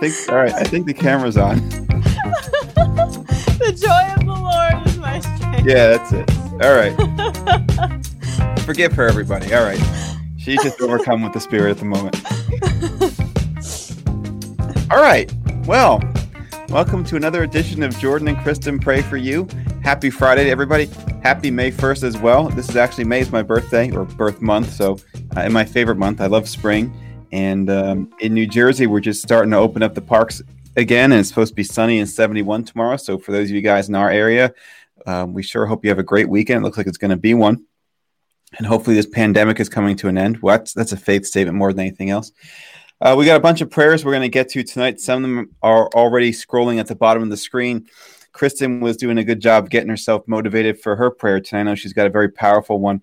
Think. All right. I think the camera's on. the joy of the Lord is my strength. Yeah, that's it. All right. Forgive her, everybody. All right. She's just overcome with the spirit at the moment. All right. Well, welcome to another edition of Jordan and Kristen Pray for You. Happy Friday to everybody. Happy May 1st as well. This is actually May is my birthday or birth month. So, uh, in my favorite month, I love spring. And um, in New Jersey, we're just starting to open up the parks again, and it's supposed to be sunny and 71 tomorrow. So, for those of you guys in our area, um, we sure hope you have a great weekend. It looks like it's going to be one. And hopefully, this pandemic is coming to an end. Well, that's, that's a faith statement more than anything else. Uh, we got a bunch of prayers we're going to get to tonight. Some of them are already scrolling at the bottom of the screen. Kristen was doing a good job getting herself motivated for her prayer tonight. I know she's got a very powerful one.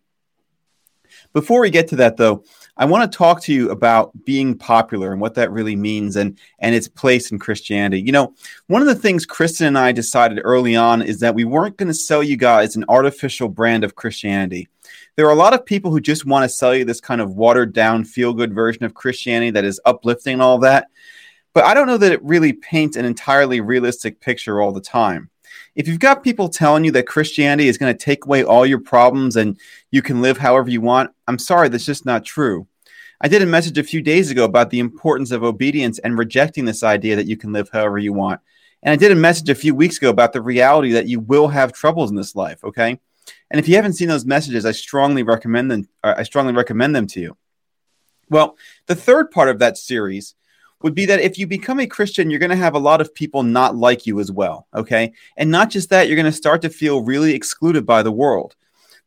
Before we get to that, though, I want to talk to you about being popular and what that really means and, and its place in Christianity. You know, one of the things Kristen and I decided early on is that we weren't going to sell you guys an artificial brand of Christianity. There are a lot of people who just want to sell you this kind of watered down, feel good version of Christianity that is uplifting and all that. But I don't know that it really paints an entirely realistic picture all the time if you've got people telling you that Christianity is going to take away all your problems and you can live however you want, I'm sorry, that's just not true. I did a message a few days ago about the importance of obedience and rejecting this idea that you can live however you want. And I did a message a few weeks ago about the reality that you will have troubles in this life, okay? And if you haven't seen those messages, I strongly recommend them I strongly recommend them to you. Well, the third part of that series would be that if you become a Christian, you're going to have a lot of people not like you as well. Okay. And not just that, you're going to start to feel really excluded by the world.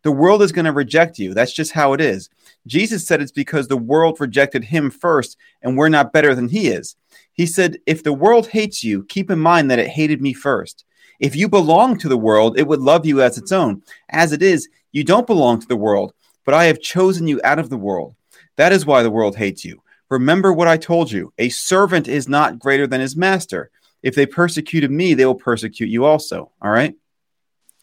The world is going to reject you. That's just how it is. Jesus said it's because the world rejected him first, and we're not better than he is. He said, If the world hates you, keep in mind that it hated me first. If you belong to the world, it would love you as its own. As it is, you don't belong to the world, but I have chosen you out of the world. That is why the world hates you. Remember what I told you a servant is not greater than his master. If they persecuted me, they will persecute you also. All right.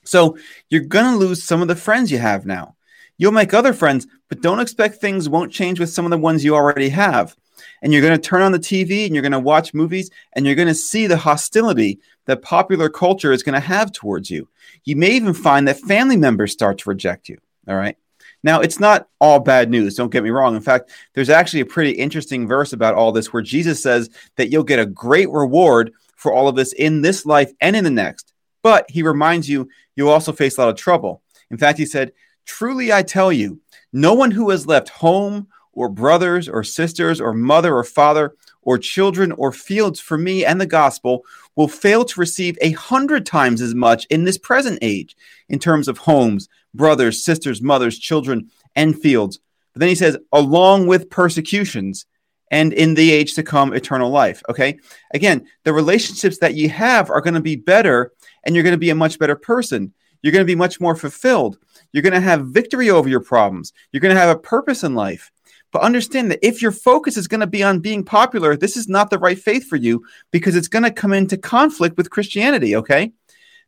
So you're going to lose some of the friends you have now. You'll make other friends, but don't expect things won't change with some of the ones you already have. And you're going to turn on the TV and you're going to watch movies and you're going to see the hostility that popular culture is going to have towards you. You may even find that family members start to reject you. All right. Now, it's not all bad news, don't get me wrong. In fact, there's actually a pretty interesting verse about all this where Jesus says that you'll get a great reward for all of this in this life and in the next. But he reminds you, you'll also face a lot of trouble. In fact, he said, Truly I tell you, no one who has left home or brothers or sisters or mother or father or children or fields for me and the gospel will fail to receive a hundred times as much in this present age in terms of homes, brothers, sisters, mothers, children, and fields. But then he says, along with persecutions and in the age to come, eternal life. Okay. Again, the relationships that you have are going to be better and you're going to be a much better person. You're going to be much more fulfilled. You're going to have victory over your problems. You're going to have a purpose in life. But understand that if your focus is going to be on being popular, this is not the right faith for you because it's going to come into conflict with Christianity, okay?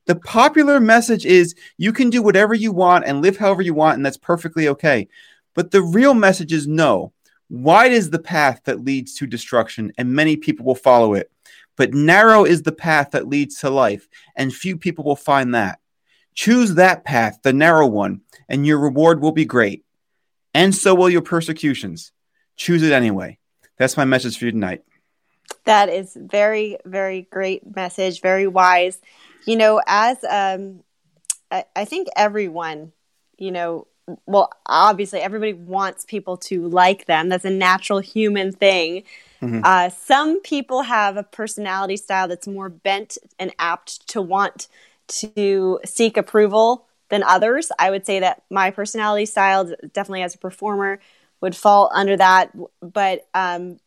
The popular message is you can do whatever you want and live however you want, and that's perfectly okay. But the real message is no. Wide is the path that leads to destruction, and many people will follow it. But narrow is the path that leads to life, and few people will find that. Choose that path, the narrow one, and your reward will be great and so will your persecutions. Choose it anyway. That's my message for you tonight. That is very, very great message, very wise. You know, as um, I, I think everyone, you know, well, obviously everybody wants people to like them. That's a natural human thing. Mm-hmm. Uh, some people have a personality style that's more bent and apt to want to seek approval than others. I would say that my personality style, definitely as a performer, would fall under that. But um,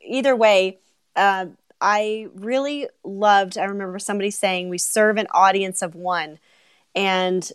either way, uh, I really loved. I remember somebody saying, "We serve an audience of one," and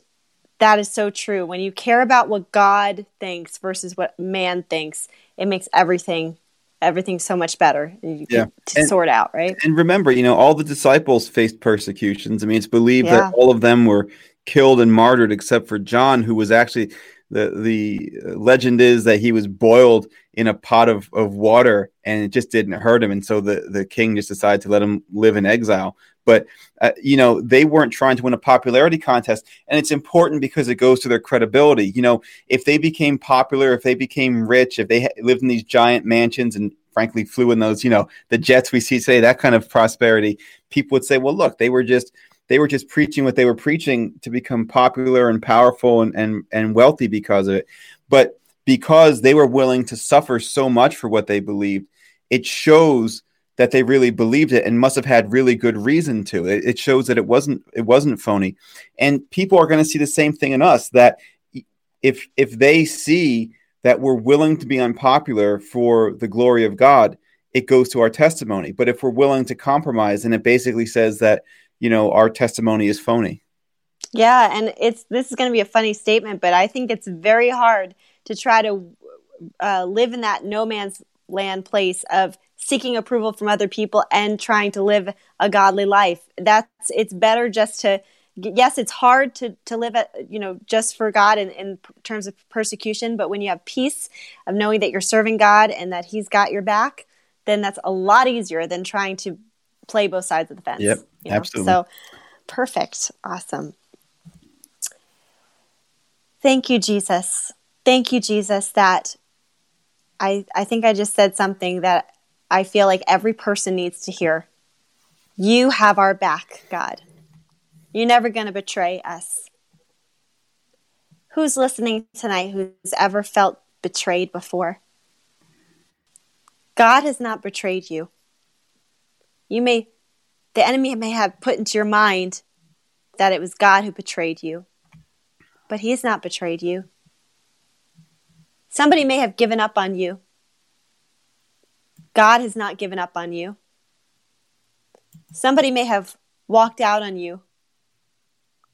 that is so true. When you care about what God thinks versus what man thinks, it makes everything everything so much better. You yeah. to and, sort out, right? And remember, you know, all the disciples faced persecutions. I mean, it's believed yeah. that all of them were killed and martyred except for John, who was actually the the legend is that he was boiled in a pot of, of water and it just didn't hurt him. And so the, the king just decided to let him live in exile. But uh, you know they weren't trying to win a popularity contest. And it's important because it goes to their credibility. You know if they became popular if they became rich if they ha- lived in these giant mansions and frankly flew in those you know the jets we see today that kind of prosperity people would say well look they were just they were just preaching what they were preaching to become popular and powerful and, and, and wealthy because of it. But because they were willing to suffer so much for what they believed, it shows that they really believed it and must have had really good reason to. It, it shows that it wasn't it wasn't phony. And people are going to see the same thing in us that if if they see that we're willing to be unpopular for the glory of God, it goes to our testimony. But if we're willing to compromise, and it basically says that you know our testimony is phony. Yeah and it's this is going to be a funny statement but i think it's very hard to try to uh, live in that no man's land place of seeking approval from other people and trying to live a godly life. That's it's better just to yes it's hard to to live at you know just for god in, in terms of persecution but when you have peace of knowing that you're serving god and that he's got your back then that's a lot easier than trying to play both sides of the fence. Yep, you know? absolutely. So perfect, awesome. Thank you, Jesus. Thank you, Jesus. That I I think I just said something that I feel like every person needs to hear. You have our back, God. You're never going to betray us. Who's listening tonight who's ever felt betrayed before? God has not betrayed you. You may, the enemy may have put into your mind that it was God who betrayed you, but he has not betrayed you. Somebody may have given up on you. God has not given up on you. Somebody may have walked out on you.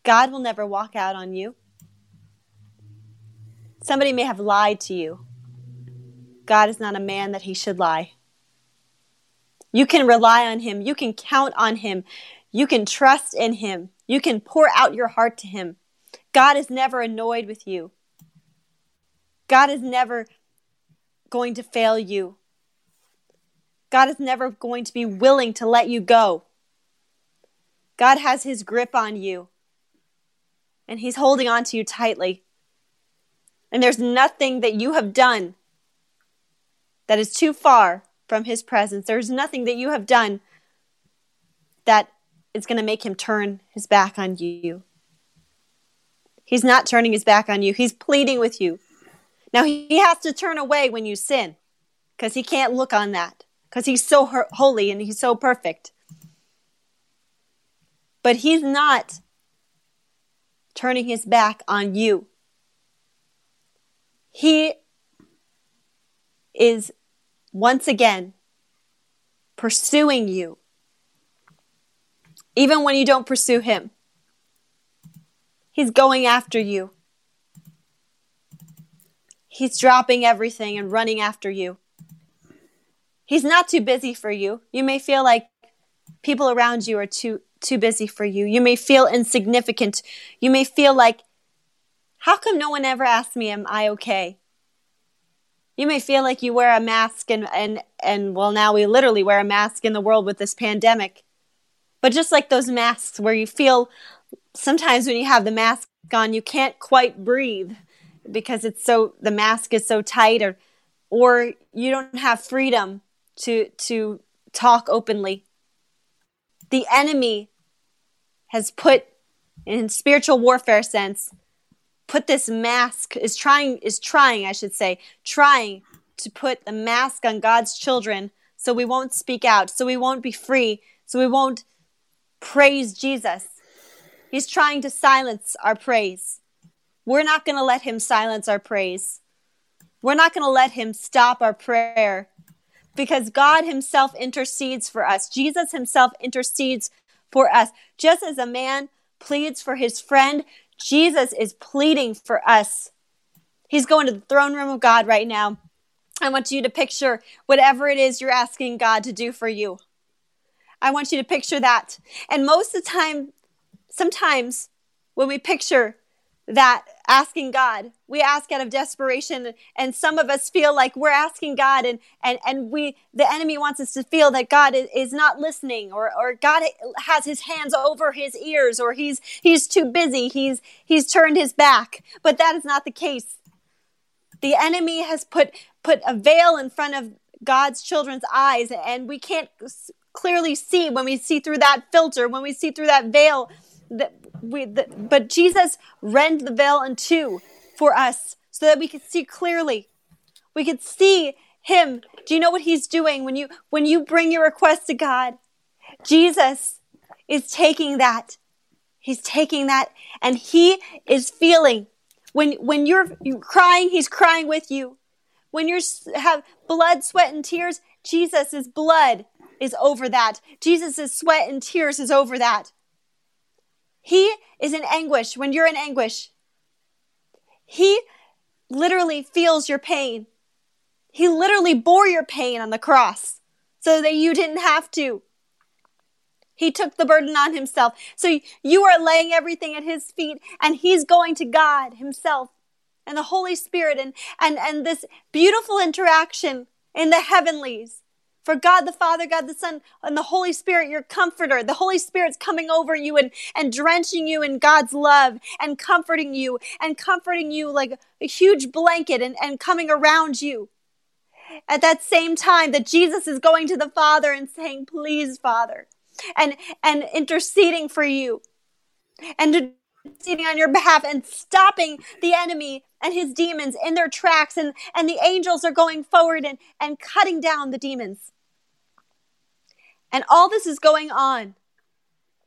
God will never walk out on you. Somebody may have lied to you. God is not a man that he should lie. You can rely on Him. You can count on Him. You can trust in Him. You can pour out your heart to Him. God is never annoyed with you. God is never going to fail you. God is never going to be willing to let you go. God has his grip on you, and he's holding on to you tightly. And there's nothing that you have done that is too far from his presence. There's nothing that you have done that is going to make him turn his back on you. He's not turning his back on you, he's pleading with you. Now, he has to turn away when you sin because he can't look on that because he's so holy and he's so perfect. But he's not turning his back on you. He is once again pursuing you, even when you don't pursue him. He's going after you. He's dropping everything and running after you. He's not too busy for you. You may feel like people around you are too too busy for you. You may feel insignificant. You may feel like how come no one ever asked me am I okay? You may feel like you wear a mask and and and well now we literally wear a mask in the world with this pandemic. But just like those masks where you feel sometimes when you have the mask on you can't quite breathe because it's so the mask is so tight or or you don't have freedom to to talk openly. The enemy has put in spiritual warfare sense put this mask is trying is trying i should say trying to put the mask on god's children so we won't speak out so we won't be free so we won't praise jesus He's trying to silence our praise. We're not going to let him silence our praise. We're not going to let him stop our prayer because God himself intercedes for us. Jesus himself intercedes for us. Just as a man pleads for his friend, Jesus is pleading for us. He's going to the throne room of God right now. I want you to picture whatever it is you're asking God to do for you. I want you to picture that. And most of the time, sometimes when we picture that asking God. We ask out of desperation, and some of us feel like we're asking God, and and and we the enemy wants us to feel that God is, is not listening, or or God has His hands over His ears, or He's He's too busy, He's He's turned His back. But that is not the case. The enemy has put put a veil in front of God's children's eyes, and we can't clearly see when we see through that filter, when we see through that veil that we, the, but Jesus rent the veil in two for us so that we could see clearly. We could see him. Do you know what he's doing when you when you bring your request to God? Jesus is taking that. He's taking that and he is feeling when when you're, you're crying, he's crying with you. When you have blood, sweat and tears, Jesus' blood is over that. Jesus' sweat and tears is over that. He is in anguish when you're in anguish. He literally feels your pain. He literally bore your pain on the cross so that you didn't have to. He took the burden on himself. So you are laying everything at his feet and he's going to God himself and the Holy Spirit and, and, and this beautiful interaction in the heavenlies for God the Father, God the Son, and the Holy Spirit, your comforter. The Holy Spirit's coming over you and, and drenching you in God's love and comforting you and comforting you like a huge blanket and, and coming around you. At that same time that Jesus is going to the Father and saying, please, Father, and, and interceding for you and interceding on your behalf and stopping the enemy and his demons in their tracks and, and the angels are going forward and, and cutting down the demons and all this is going on.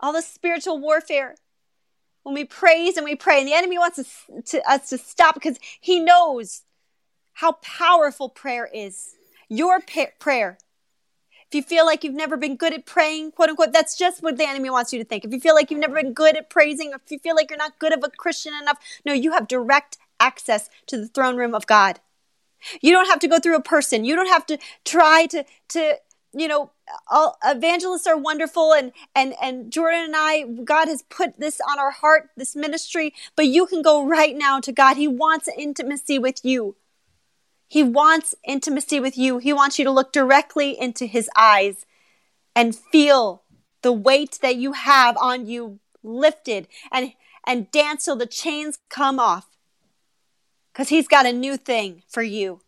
All this spiritual warfare. When we praise and we pray, and the enemy wants us to, us to stop because he knows how powerful prayer is. Your pa- prayer. If you feel like you've never been good at praying, quote unquote, that's just what the enemy wants you to think. If you feel like you've never been good at praising, if you feel like you're not good of a Christian enough, no, you have direct access to the throne room of God. You don't have to go through a person. You don't have to try to to you know all evangelists are wonderful and and and jordan and i god has put this on our heart this ministry but you can go right now to god. He wants intimacy with you. He wants intimacy with you. He wants you to look directly into his eyes and feel the weight that you have on you lifted and and dance till the chains come off because he's got a new thing for you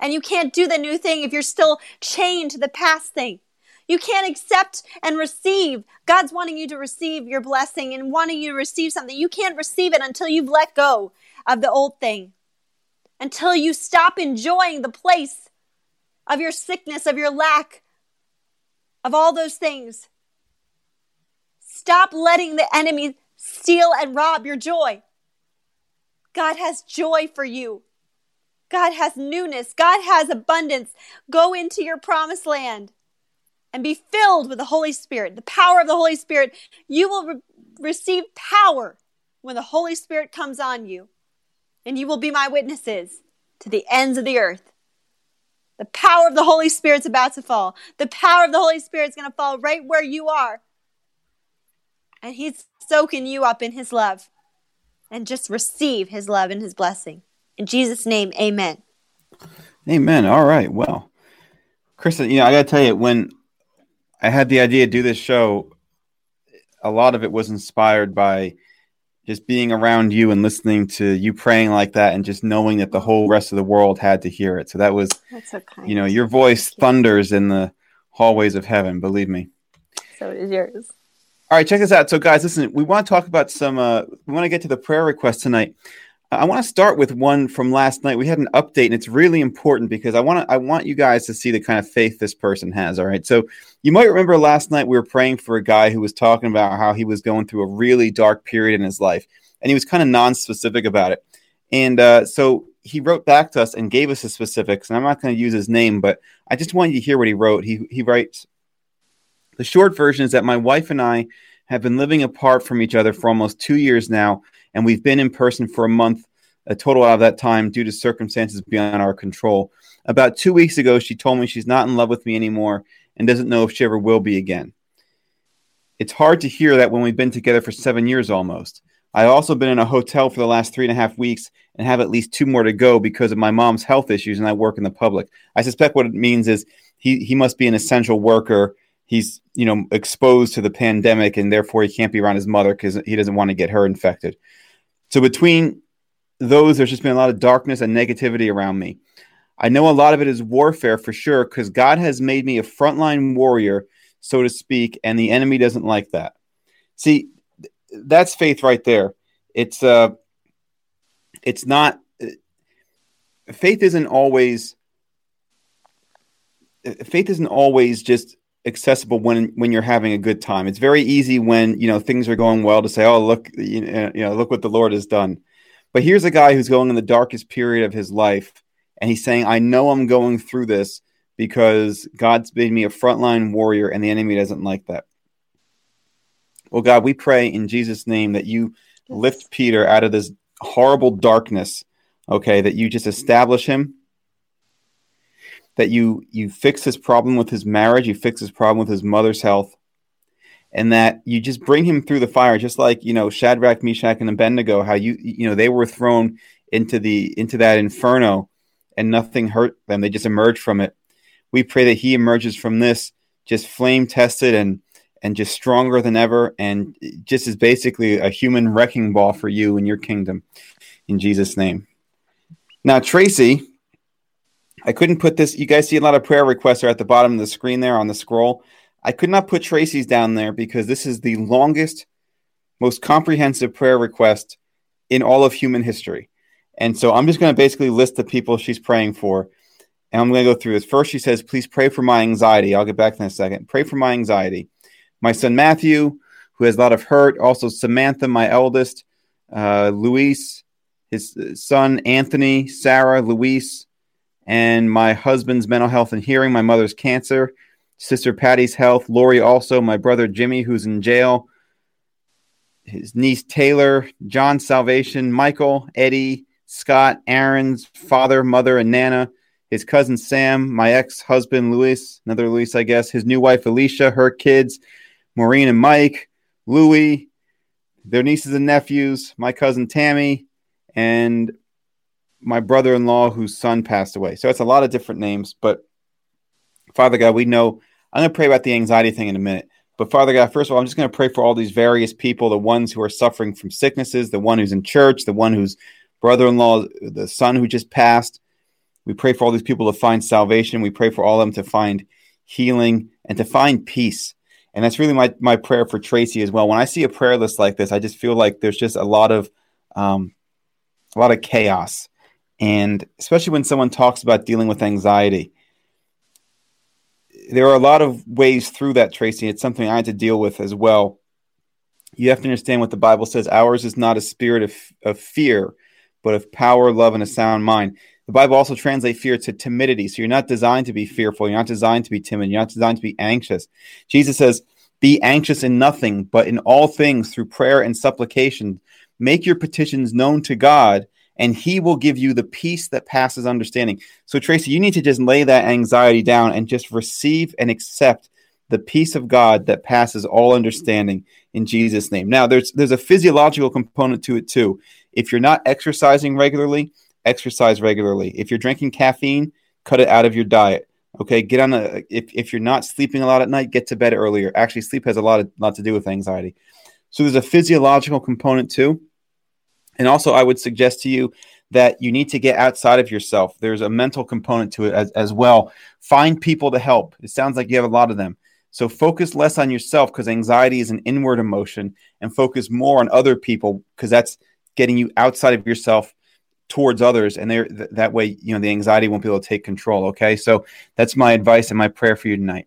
and you can't do the new thing if you're still chained to the past thing. You can't accept and receive. God's wanting you to receive your blessing and wanting you to receive something. You can't receive it until you've let go of the old thing, until you stop enjoying the place of your sickness, of your lack, of all those things. Stop letting the enemy steal and rob your joy. God has joy for you. God has newness. God has abundance. Go into your promised land and be filled with the Holy Spirit, the power of the Holy Spirit. You will re- receive power when the Holy Spirit comes on you, and you will be my witnesses to the ends of the earth. The power of the Holy Spirit's about to fall. The power of the Holy Spirit's going to fall right where you are. And He's soaking you up in His love. And just receive His love and His blessing. In Jesus' name, amen. Amen. All right. Well, Kristen, you know, I got to tell you, when I had the idea to do this show, a lot of it was inspired by just being around you and listening to you praying like that and just knowing that the whole rest of the world had to hear it. So that was, so you know, your voice thunders in the hallways of heaven, believe me. So it is yours. All right, check this out. So, guys, listen, we want to talk about some, uh, we want to get to the prayer request tonight. I want to start with one from last night. We had an update, and it's really important because I want to I want you guys to see the kind of faith this person has. All right, so you might remember last night we were praying for a guy who was talking about how he was going through a really dark period in his life, and he was kind of non-specific about it. And uh, so he wrote back to us and gave us the specifics. And I'm not going to use his name, but I just want you to hear what he wrote. He he writes, the short version is that my wife and I have been living apart from each other for almost two years now and we've been in person for a month, a total of that time due to circumstances beyond our control. About two weeks ago, she told me she's not in love with me anymore and doesn't know if she ever will be again. It's hard to hear that when we've been together for seven years almost. I've also been in a hotel for the last three and a half weeks and have at least two more to go because of my mom's health issues and I work in the public. I suspect what it means is he, he must be an essential worker. He's you know exposed to the pandemic and therefore he can't be around his mother because he doesn't want to get her infected. So between those, there's just been a lot of darkness and negativity around me. I know a lot of it is warfare for sure, because God has made me a frontline warrior, so to speak, and the enemy doesn't like that. See, that's faith right there. It's uh, it's not. Faith isn't always. Faith isn't always just accessible when when you're having a good time. It's very easy when you know things are going well to say, "Oh, look, you know, look what the Lord has done." But here's a guy who's going in the darkest period of his life, and he's saying, "I know I'm going through this because God's made me a frontline warrior, and the enemy doesn't like that." Well, God, we pray in Jesus' name that you lift Peter out of this horrible darkness. Okay, that you just establish him that you you fix his problem with his marriage, you fix his problem with his mother's health, and that you just bring him through the fire, just like you know Shadrach, Meshach, and Abednego, how you you know they were thrown into the into that inferno, and nothing hurt them; they just emerged from it. We pray that he emerges from this just flame tested and and just stronger than ever, and just is basically a human wrecking ball for you and your kingdom, in Jesus' name. Now, Tracy, I couldn't put this. You guys see a lot of prayer requests are at the bottom of the screen there on the scroll. I could not put Tracy's down there because this is the longest, most comprehensive prayer request in all of human history. And so I'm just going to basically list the people she's praying for. And I'm going to go through this. First, she says, Please pray for my anxiety. I'll get back in a second. Pray for my anxiety. My son Matthew, who has a lot of hurt. Also, Samantha, my eldest. Uh, Luis, his son Anthony, Sarah, Luis, and my husband's mental health and hearing, my mother's cancer, sister Patty's health, Lori also, my brother Jimmy, who's in jail, his niece Taylor, John's salvation, Michael, Eddie, Scott, Aaron's father, mother, and Nana, his cousin Sam, my ex husband Luis, another Luis, I guess, his new wife Alicia, her kids, Maureen and Mike, Louie, their nieces and nephews, my cousin Tammy, and my brother in law whose son passed away. So it's a lot of different names. But Father God, we know I'm going to pray about the anxiety thing in a minute. But Father God, first of all, I'm just going to pray for all these various people the ones who are suffering from sicknesses, the one who's in church, the one whose brother in law, the son who just passed. We pray for all these people to find salvation. We pray for all of them to find healing and to find peace. And that's really my, my prayer for Tracy as well. When I see a prayer list like this, I just feel like there's just a lot of um, a lot of chaos and especially when someone talks about dealing with anxiety, there are a lot of ways through that, Tracy. It's something I had to deal with as well. You have to understand what the Bible says. Ours is not a spirit of, of fear, but of power, love, and a sound mind. The Bible also translates fear to timidity. So you're not designed to be fearful. You're not designed to be timid. You're not designed to be anxious. Jesus says, Be anxious in nothing, but in all things through prayer and supplication. Make your petitions known to God and he will give you the peace that passes understanding. So, Tracy, you need to just lay that anxiety down and just receive and accept the peace of God that passes all understanding in Jesus' name. Now, there's there's a physiological component to it too. If you're not exercising regularly, exercise regularly. If you're drinking caffeine, cut it out of your diet. Okay, get on a if, if you're not sleeping a lot at night, get to bed earlier. Actually, sleep has a lot of lot to do with anxiety. So there's a physiological component too. And also, I would suggest to you that you need to get outside of yourself. There's a mental component to it as, as well. Find people to help. It sounds like you have a lot of them. So focus less on yourself because anxiety is an inward emotion and focus more on other people because that's getting you outside of yourself towards others and they're th- that way you know the anxiety won't be able to take control okay so that's my advice and my prayer for you tonight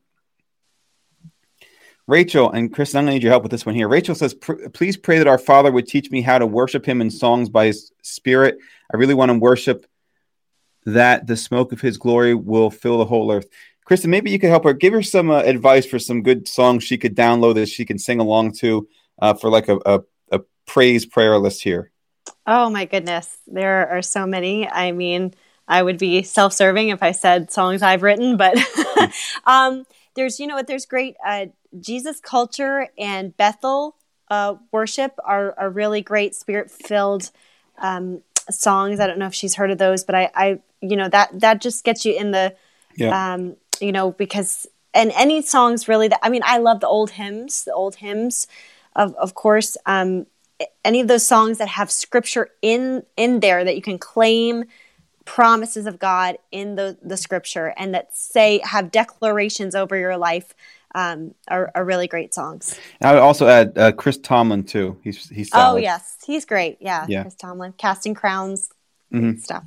rachel and chris i'm going to need your help with this one here. Rachel says please pray that our father would teach me how to worship him in songs by his spirit. I really want to worship that the smoke of his glory will fill the whole earth. Kristen maybe you could help her. Give her some uh, advice for some good songs she could download that she can sing along to uh, for like a, a, a praise prayer list here. Oh my goodness, there are so many. I mean, I would be self-serving if I said songs I've written, but um, there's you know what there's great uh, Jesus culture and Bethel uh, worship are are really great spirit-filled um, songs. I don't know if she's heard of those, but I, I you know that that just gets you in the yeah. um, you know because and any songs really that I mean I love the old hymns, the old hymns of of course. Um, any of those songs that have scripture in in there that you can claim promises of God in the the scripture and that say have declarations over your life um, are, are really great songs. I would also add uh, Chris Tomlin too. He's he's solid. oh yes, he's great. Yeah, yeah. Chris Tomlin, Casting Crowns mm-hmm. stuff.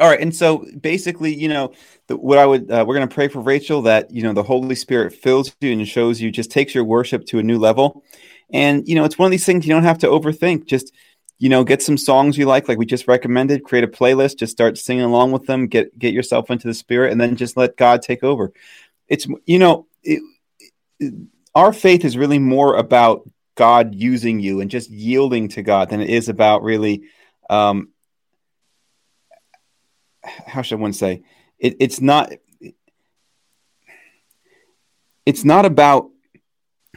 All right, and so basically, you know, the, what I would uh, we're going to pray for Rachel that you know the Holy Spirit fills you and shows you, just takes your worship to a new level, and, you know, it's one of these things you don't have to overthink. Just, you know, get some songs you like, like we just recommended, create a playlist, just start singing along with them, get, get yourself into the spirit, and then just let God take over. It's, you know, it, our faith is really more about God using you and just yielding to God than it is about really, um, how should one say? It, it's not. It's not about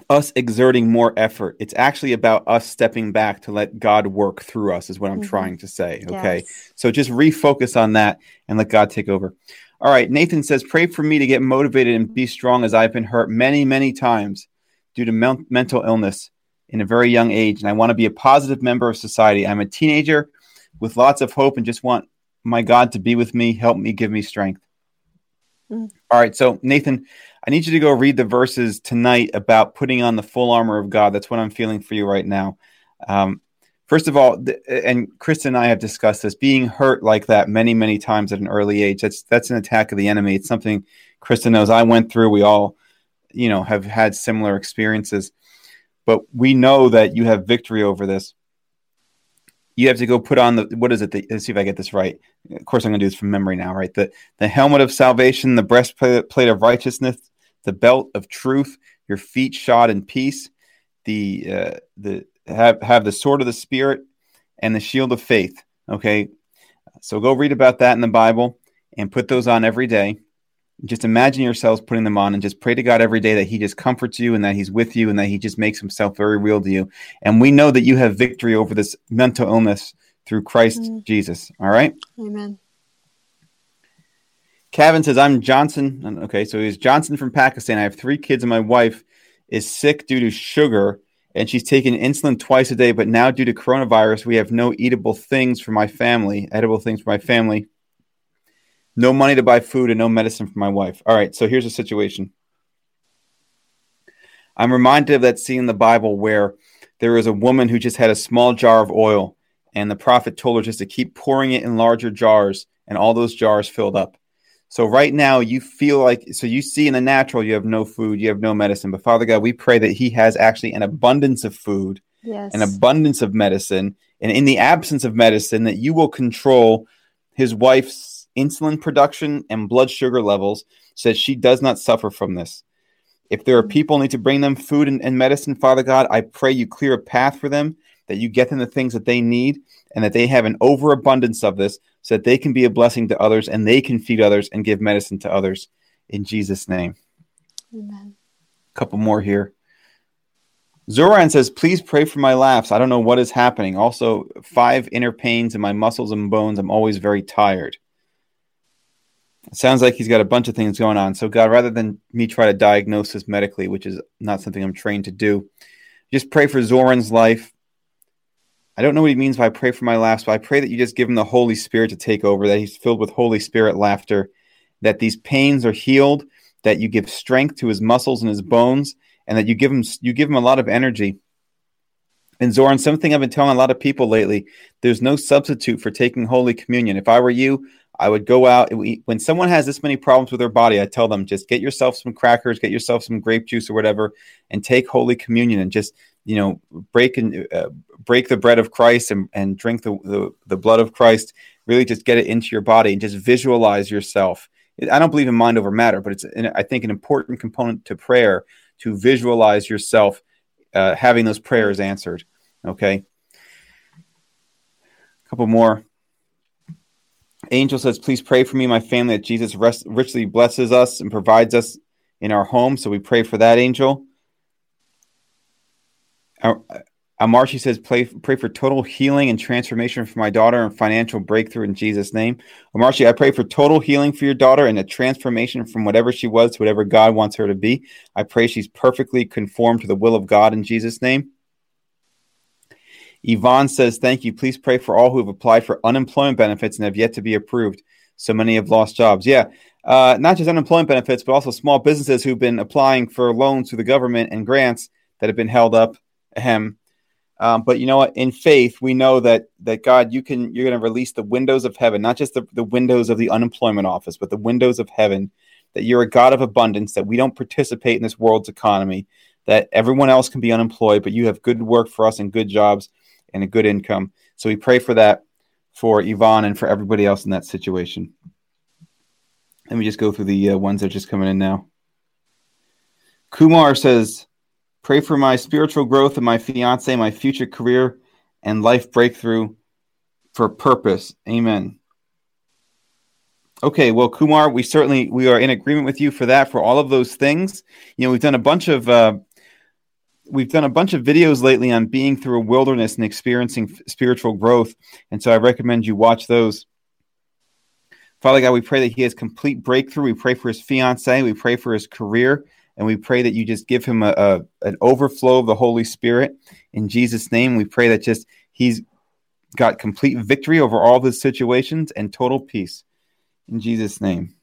us exerting more effort. It's actually about us stepping back to let God work through us, is what I'm mm-hmm. trying to say. Okay. Yes. So just refocus on that and let God take over. All right. Nathan says, Pray for me to get motivated and be strong as I've been hurt many, many times due to me- mental illness in a very young age. And I want to be a positive member of society. I'm a teenager with lots of hope and just want my God to be with me, help me, give me strength. Mm. All right. So, Nathan, I need you to go read the verses tonight about putting on the full armor of God. That's what I'm feeling for you right now. Um, first of all, th- and Chris and I have discussed this, being hurt like that many, many times at an early age, that's, that's an attack of the enemy. It's something Krista knows I went through. We all, you know, have had similar experiences, but we know that you have victory over this you have to go put on the what is it? The, let's see if I get this right. Of course, I'm going to do this from memory now, right? The the helmet of salvation, the breastplate of righteousness, the belt of truth, your feet shod in peace, the uh, the have have the sword of the spirit, and the shield of faith. Okay, so go read about that in the Bible and put those on every day. Just imagine yourselves putting them on and just pray to God every day that He just comforts you and that He's with you and that He just makes Himself very real to you. And we know that you have victory over this mental illness through Christ mm. Jesus. All right? Amen. Kevin says, I'm Johnson. Okay, so he's Johnson from Pakistan. I have three kids, and my wife is sick due to sugar, and she's taking insulin twice a day. But now, due to coronavirus, we have no eatable things for my family, edible things for my family. No money to buy food and no medicine for my wife. All right, so here's the situation. I'm reminded of that scene in the Bible where there is a woman who just had a small jar of oil, and the prophet told her just to keep pouring it in larger jars, and all those jars filled up. So right now you feel like so you see in the natural you have no food, you have no medicine. But Father God, we pray that He has actually an abundance of food, yes. an abundance of medicine, and in the absence of medicine, that you will control his wife's insulin production and blood sugar levels so that she does not suffer from this. If there are mm. people need to bring them food and, and medicine, Father God, I pray you clear a path for them, that you get them the things that they need, and that they have an overabundance of this so that they can be a blessing to others and they can feed others and give medicine to others in Jesus' name. Amen. A couple more here. Zoran says, please pray for my laughs. I don't know what is happening. Also, five inner pains in my muscles and bones. I'm always very tired. It sounds like he's got a bunch of things going on. So, God, rather than me try to diagnose this medically, which is not something I'm trained to do, just pray for Zoran's life. I don't know what he means by pray for my laughs, but I pray that you just give him the Holy Spirit to take over, that he's filled with Holy Spirit laughter, that these pains are healed, that you give strength to his muscles and his bones, and that you give him you give him a lot of energy. And Zoran, something I've been telling a lot of people lately, there's no substitute for taking Holy Communion. If I were you, I would go out. When someone has this many problems with their body, I tell them just get yourself some crackers, get yourself some grape juice or whatever, and take Holy Communion and just you know break and uh, break the bread of Christ and, and drink the, the the blood of Christ. Really, just get it into your body and just visualize yourself. I don't believe in mind over matter, but it's I think an important component to prayer to visualize yourself uh, having those prayers answered. Okay. A couple more. Angel says, Please pray for me, my family, that Jesus rest, richly blesses us and provides us in our home. So we pray for that, Angel. Our, Amarshi says, pray, pray for total healing and transformation for my daughter and financial breakthrough in Jesus' name. Amarshi, I pray for total healing for your daughter and a transformation from whatever she was to whatever God wants her to be. I pray she's perfectly conformed to the will of God in Jesus' name. Yvonne says, Thank you. Please pray for all who have applied for unemployment benefits and have yet to be approved. So many have lost jobs. Yeah, uh, not just unemployment benefits, but also small businesses who've been applying for loans through the government and grants that have been held up. Ahem. Um, but you know what? In faith, we know that that God, you can you're going to release the windows of heaven, not just the, the windows of the unemployment office, but the windows of heaven. That you're a God of abundance. That we don't participate in this world's economy. That everyone else can be unemployed, but you have good work for us and good jobs and a good income. So we pray for that for Yvonne and for everybody else in that situation. Let me just go through the uh, ones that are just coming in now. Kumar says, Pray for my spiritual growth and my fiance, my future career and life breakthrough for purpose. Amen. Okay, well, Kumar, we certainly we are in agreement with you for that for all of those things. You know, we've done a bunch of uh, we've done a bunch of videos lately on being through a wilderness and experiencing f- spiritual growth, and so I recommend you watch those. Father God, we pray that he has complete breakthrough. We pray for his fiance. We pray for his career. And we pray that you just give him a, a, an overflow of the Holy Spirit. In Jesus' name, we pray that just he's got complete victory over all his situations and total peace. In Jesus' name.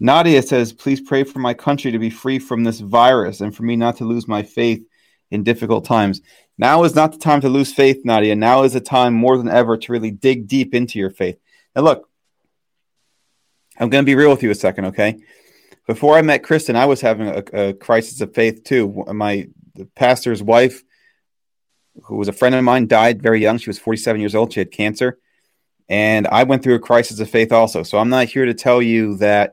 Nadia says, Please pray for my country to be free from this virus and for me not to lose my faith in difficult times. Now is not the time to lose faith, Nadia. Now is the time more than ever to really dig deep into your faith. Now, look, I'm going to be real with you a second, okay? Before I met Kristen, I was having a, a crisis of faith too. My pastor's wife, who was a friend of mine, died very young. She was 47 years old. She had cancer. And I went through a crisis of faith also. So I'm not here to tell you that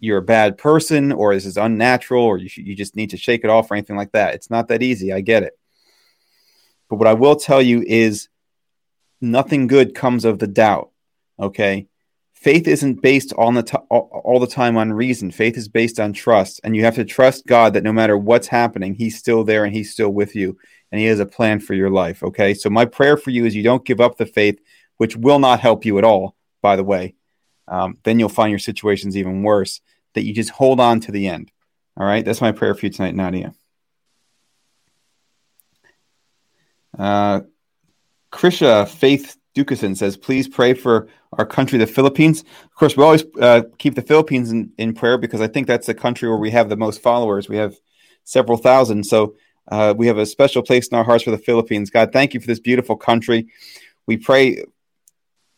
you're a bad person or this is unnatural or you, you just need to shake it off or anything like that. It's not that easy. I get it. But what I will tell you is nothing good comes of the doubt. Okay faith isn't based on the t- all the time on reason. Faith is based on trust, and you have to trust God that no matter what's happening, He's still there and He's still with you, and He has a plan for your life. Okay, so my prayer for you is you don't give up the faith, which will not help you at all. By the way, um, then you'll find your situations even worse. That you just hold on to the end. All right, that's my prayer for you tonight, Nadia. Uh, Krisha Faith Dukeson says, please pray for our country, the Philippines. Of course, we always uh, keep the Philippines in, in prayer because I think that's the country where we have the most followers. We have several thousand. So uh, we have a special place in our hearts for the Philippines. God, thank you for this beautiful country. We pray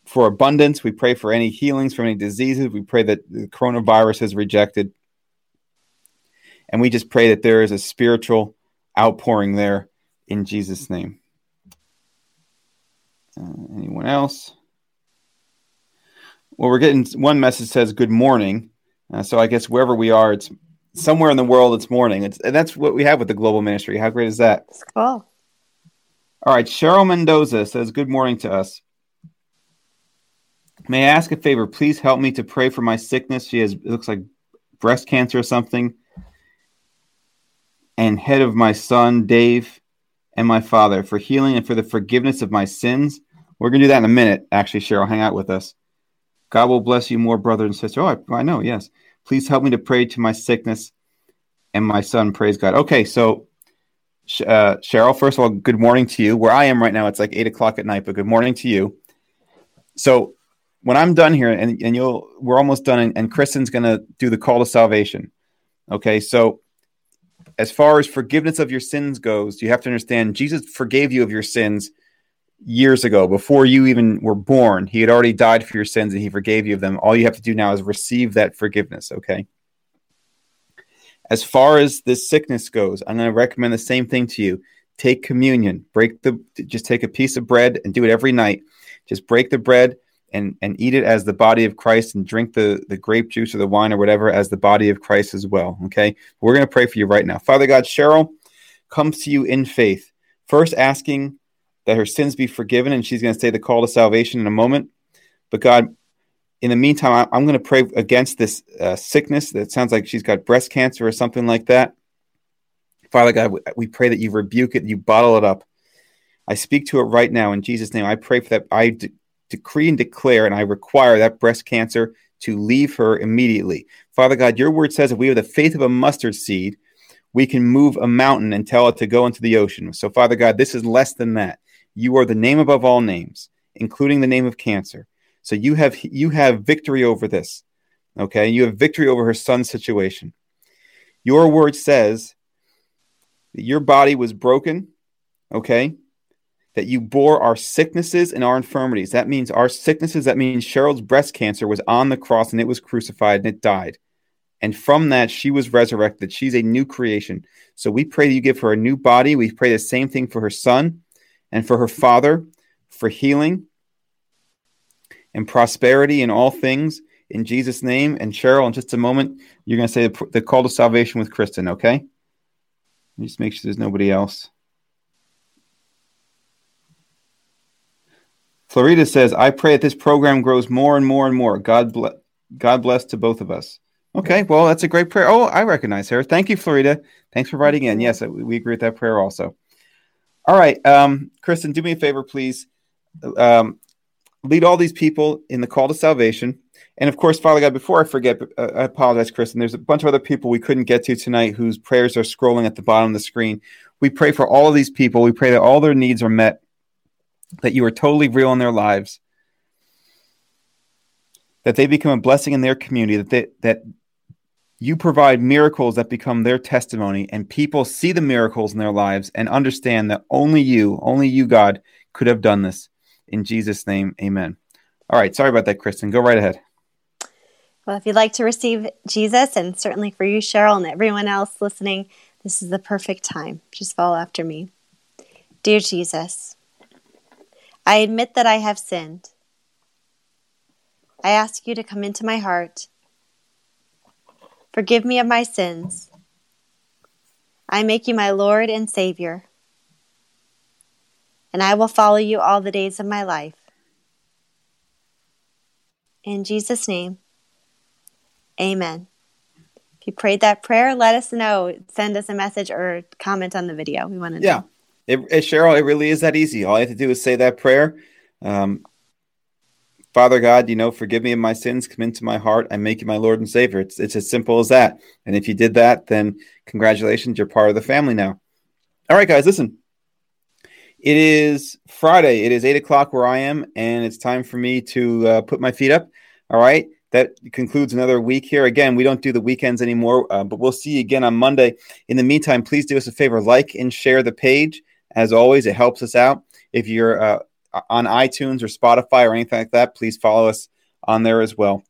for abundance. We pray for any healings from any diseases. We pray that the coronavirus is rejected. And we just pray that there is a spiritual outpouring there in Jesus' name. Uh, anyone else? Well, we're getting one message says good morning. Uh, so I guess wherever we are, it's somewhere in the world, it's morning. It's, and that's what we have with the global ministry. How great is that? It's cool. All right. Cheryl Mendoza says good morning to us. May I ask a favor? Please help me to pray for my sickness. She has, it looks like breast cancer or something. And head of my son, Dave, and my father for healing and for the forgiveness of my sins we're going to do that in a minute, actually, Cheryl. Hang out with us. God will bless you more, brother and sister. Oh, I, I know, yes. Please help me to pray to my sickness and my son. Praise God. Okay, so uh, Cheryl, first of all, good morning to you. Where I am right now, it's like eight o'clock at night, but good morning to you. So when I'm done here, and, and you'll, we're almost done, and, and Kristen's going to do the call to salvation. Okay, so as far as forgiveness of your sins goes, you have to understand Jesus forgave you of your sins years ago, before you even were born. He had already died for your sins and he forgave you of them. All you have to do now is receive that forgiveness, okay? As far as this sickness goes, I'm going to recommend the same thing to you. Take communion. Break the just take a piece of bread and do it every night. Just break the bread and and eat it as the body of Christ and drink the the grape juice or the wine or whatever as the body of Christ as well, okay? We're going to pray for you right now. Father God, Cheryl comes to you in faith. First asking that her sins be forgiven, and she's going to say the call to salvation in a moment. But God, in the meantime, I'm going to pray against this uh, sickness that sounds like she's got breast cancer or something like that. Father God, we pray that you rebuke it, you bottle it up. I speak to it right now in Jesus' name. I pray for that. I de- decree and declare, and I require that breast cancer to leave her immediately. Father God, your word says if we have the faith of a mustard seed, we can move a mountain and tell it to go into the ocean. So, Father God, this is less than that. You are the name above all names, including the name of cancer. So you have you have victory over this. Okay? You have victory over her son's situation. Your word says that your body was broken, okay? That you bore our sicknesses and our infirmities. That means our sicknesses, that means Cheryl's breast cancer was on the cross and it was crucified and it died. And from that, she was resurrected. She's a new creation. So we pray that you give her a new body. We pray the same thing for her son and for her father for healing and prosperity in all things in Jesus' name. And Cheryl, in just a moment, you're going to say the, the call to salvation with Kristen, okay? Just make sure there's nobody else. Florida says, I pray that this program grows more and more and more. God, bless, God bless to both of us. Okay, well, that's a great prayer. Oh, I recognize her. Thank you, Florida. Thanks for writing in. Yes, we agree with that prayer also. All right, um, Kristen, do me a favor, please. Um, lead all these people in the call to salvation. And of course, Father God, before I forget, uh, I apologize, Kristen. There's a bunch of other people we couldn't get to tonight whose prayers are scrolling at the bottom of the screen. We pray for all of these people. We pray that all their needs are met, that you are totally real in their lives, that they become a blessing in their community, that they, that you provide miracles that become their testimony, and people see the miracles in their lives and understand that only you, only you, God, could have done this. In Jesus' name, amen. All right. Sorry about that, Kristen. Go right ahead. Well, if you'd like to receive Jesus, and certainly for you, Cheryl, and everyone else listening, this is the perfect time. Just follow after me. Dear Jesus, I admit that I have sinned. I ask you to come into my heart Forgive me of my sins. I make you my Lord and Savior, and I will follow you all the days of my life. In Jesus' name, amen. If you prayed that prayer, let us know. Send us a message or comment on the video. We want to know. Yeah. It, it, Cheryl, it really is that easy. All you have to do is say that prayer. Um, Father God, you know, forgive me of my sins, come into my heart, I make you my Lord and Savior. It's it's as simple as that. And if you did that, then congratulations, you're part of the family now. All right, guys, listen. It is Friday. It is eight o'clock where I am, and it's time for me to uh, put my feet up. All right. That concludes another week here. Again, we don't do the weekends anymore, uh, but we'll see you again on Monday. In the meantime, please do us a favor like and share the page. As always, it helps us out. If you're uh, on iTunes or Spotify or anything like that, please follow us on there as well.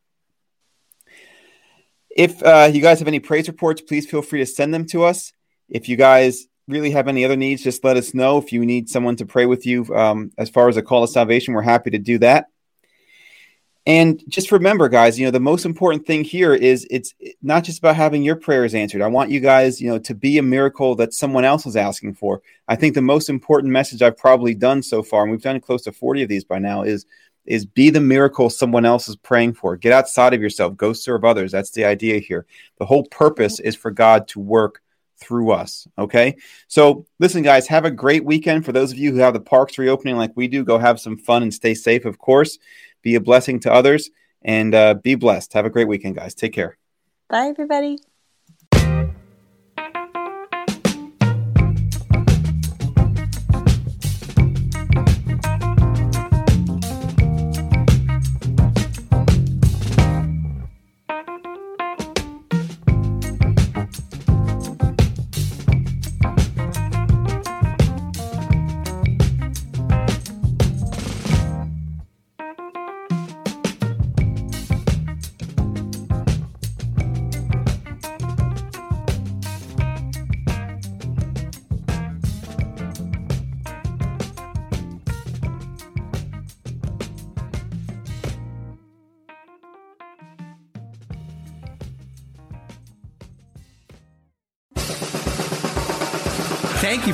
If uh, you guys have any praise reports, please feel free to send them to us. If you guys really have any other needs, just let us know. If you need someone to pray with you um, as far as a call to salvation, we're happy to do that. And just remember, guys, you know, the most important thing here is it's not just about having your prayers answered. I want you guys, you know, to be a miracle that someone else is asking for. I think the most important message I've probably done so far, and we've done close to 40 of these by now, is is be the miracle someone else is praying for. Get outside of yourself, go serve others. That's the idea here. The whole purpose is for God to work through us. Okay. So listen, guys, have a great weekend. For those of you who have the parks reopening like we do, go have some fun and stay safe, of course be a blessing to others, and uh, be blessed. Have a great weekend, guys. Take care. Bye, everybody.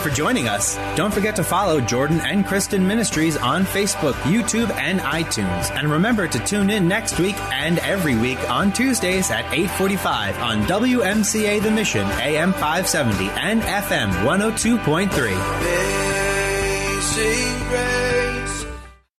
For joining us. Don't forget to follow Jordan and Kristen Ministries on Facebook, YouTube, and iTunes. And remember to tune in next week and every week on Tuesdays at 8:45 on WMCA The Mission, AM 570 and FM 102.3.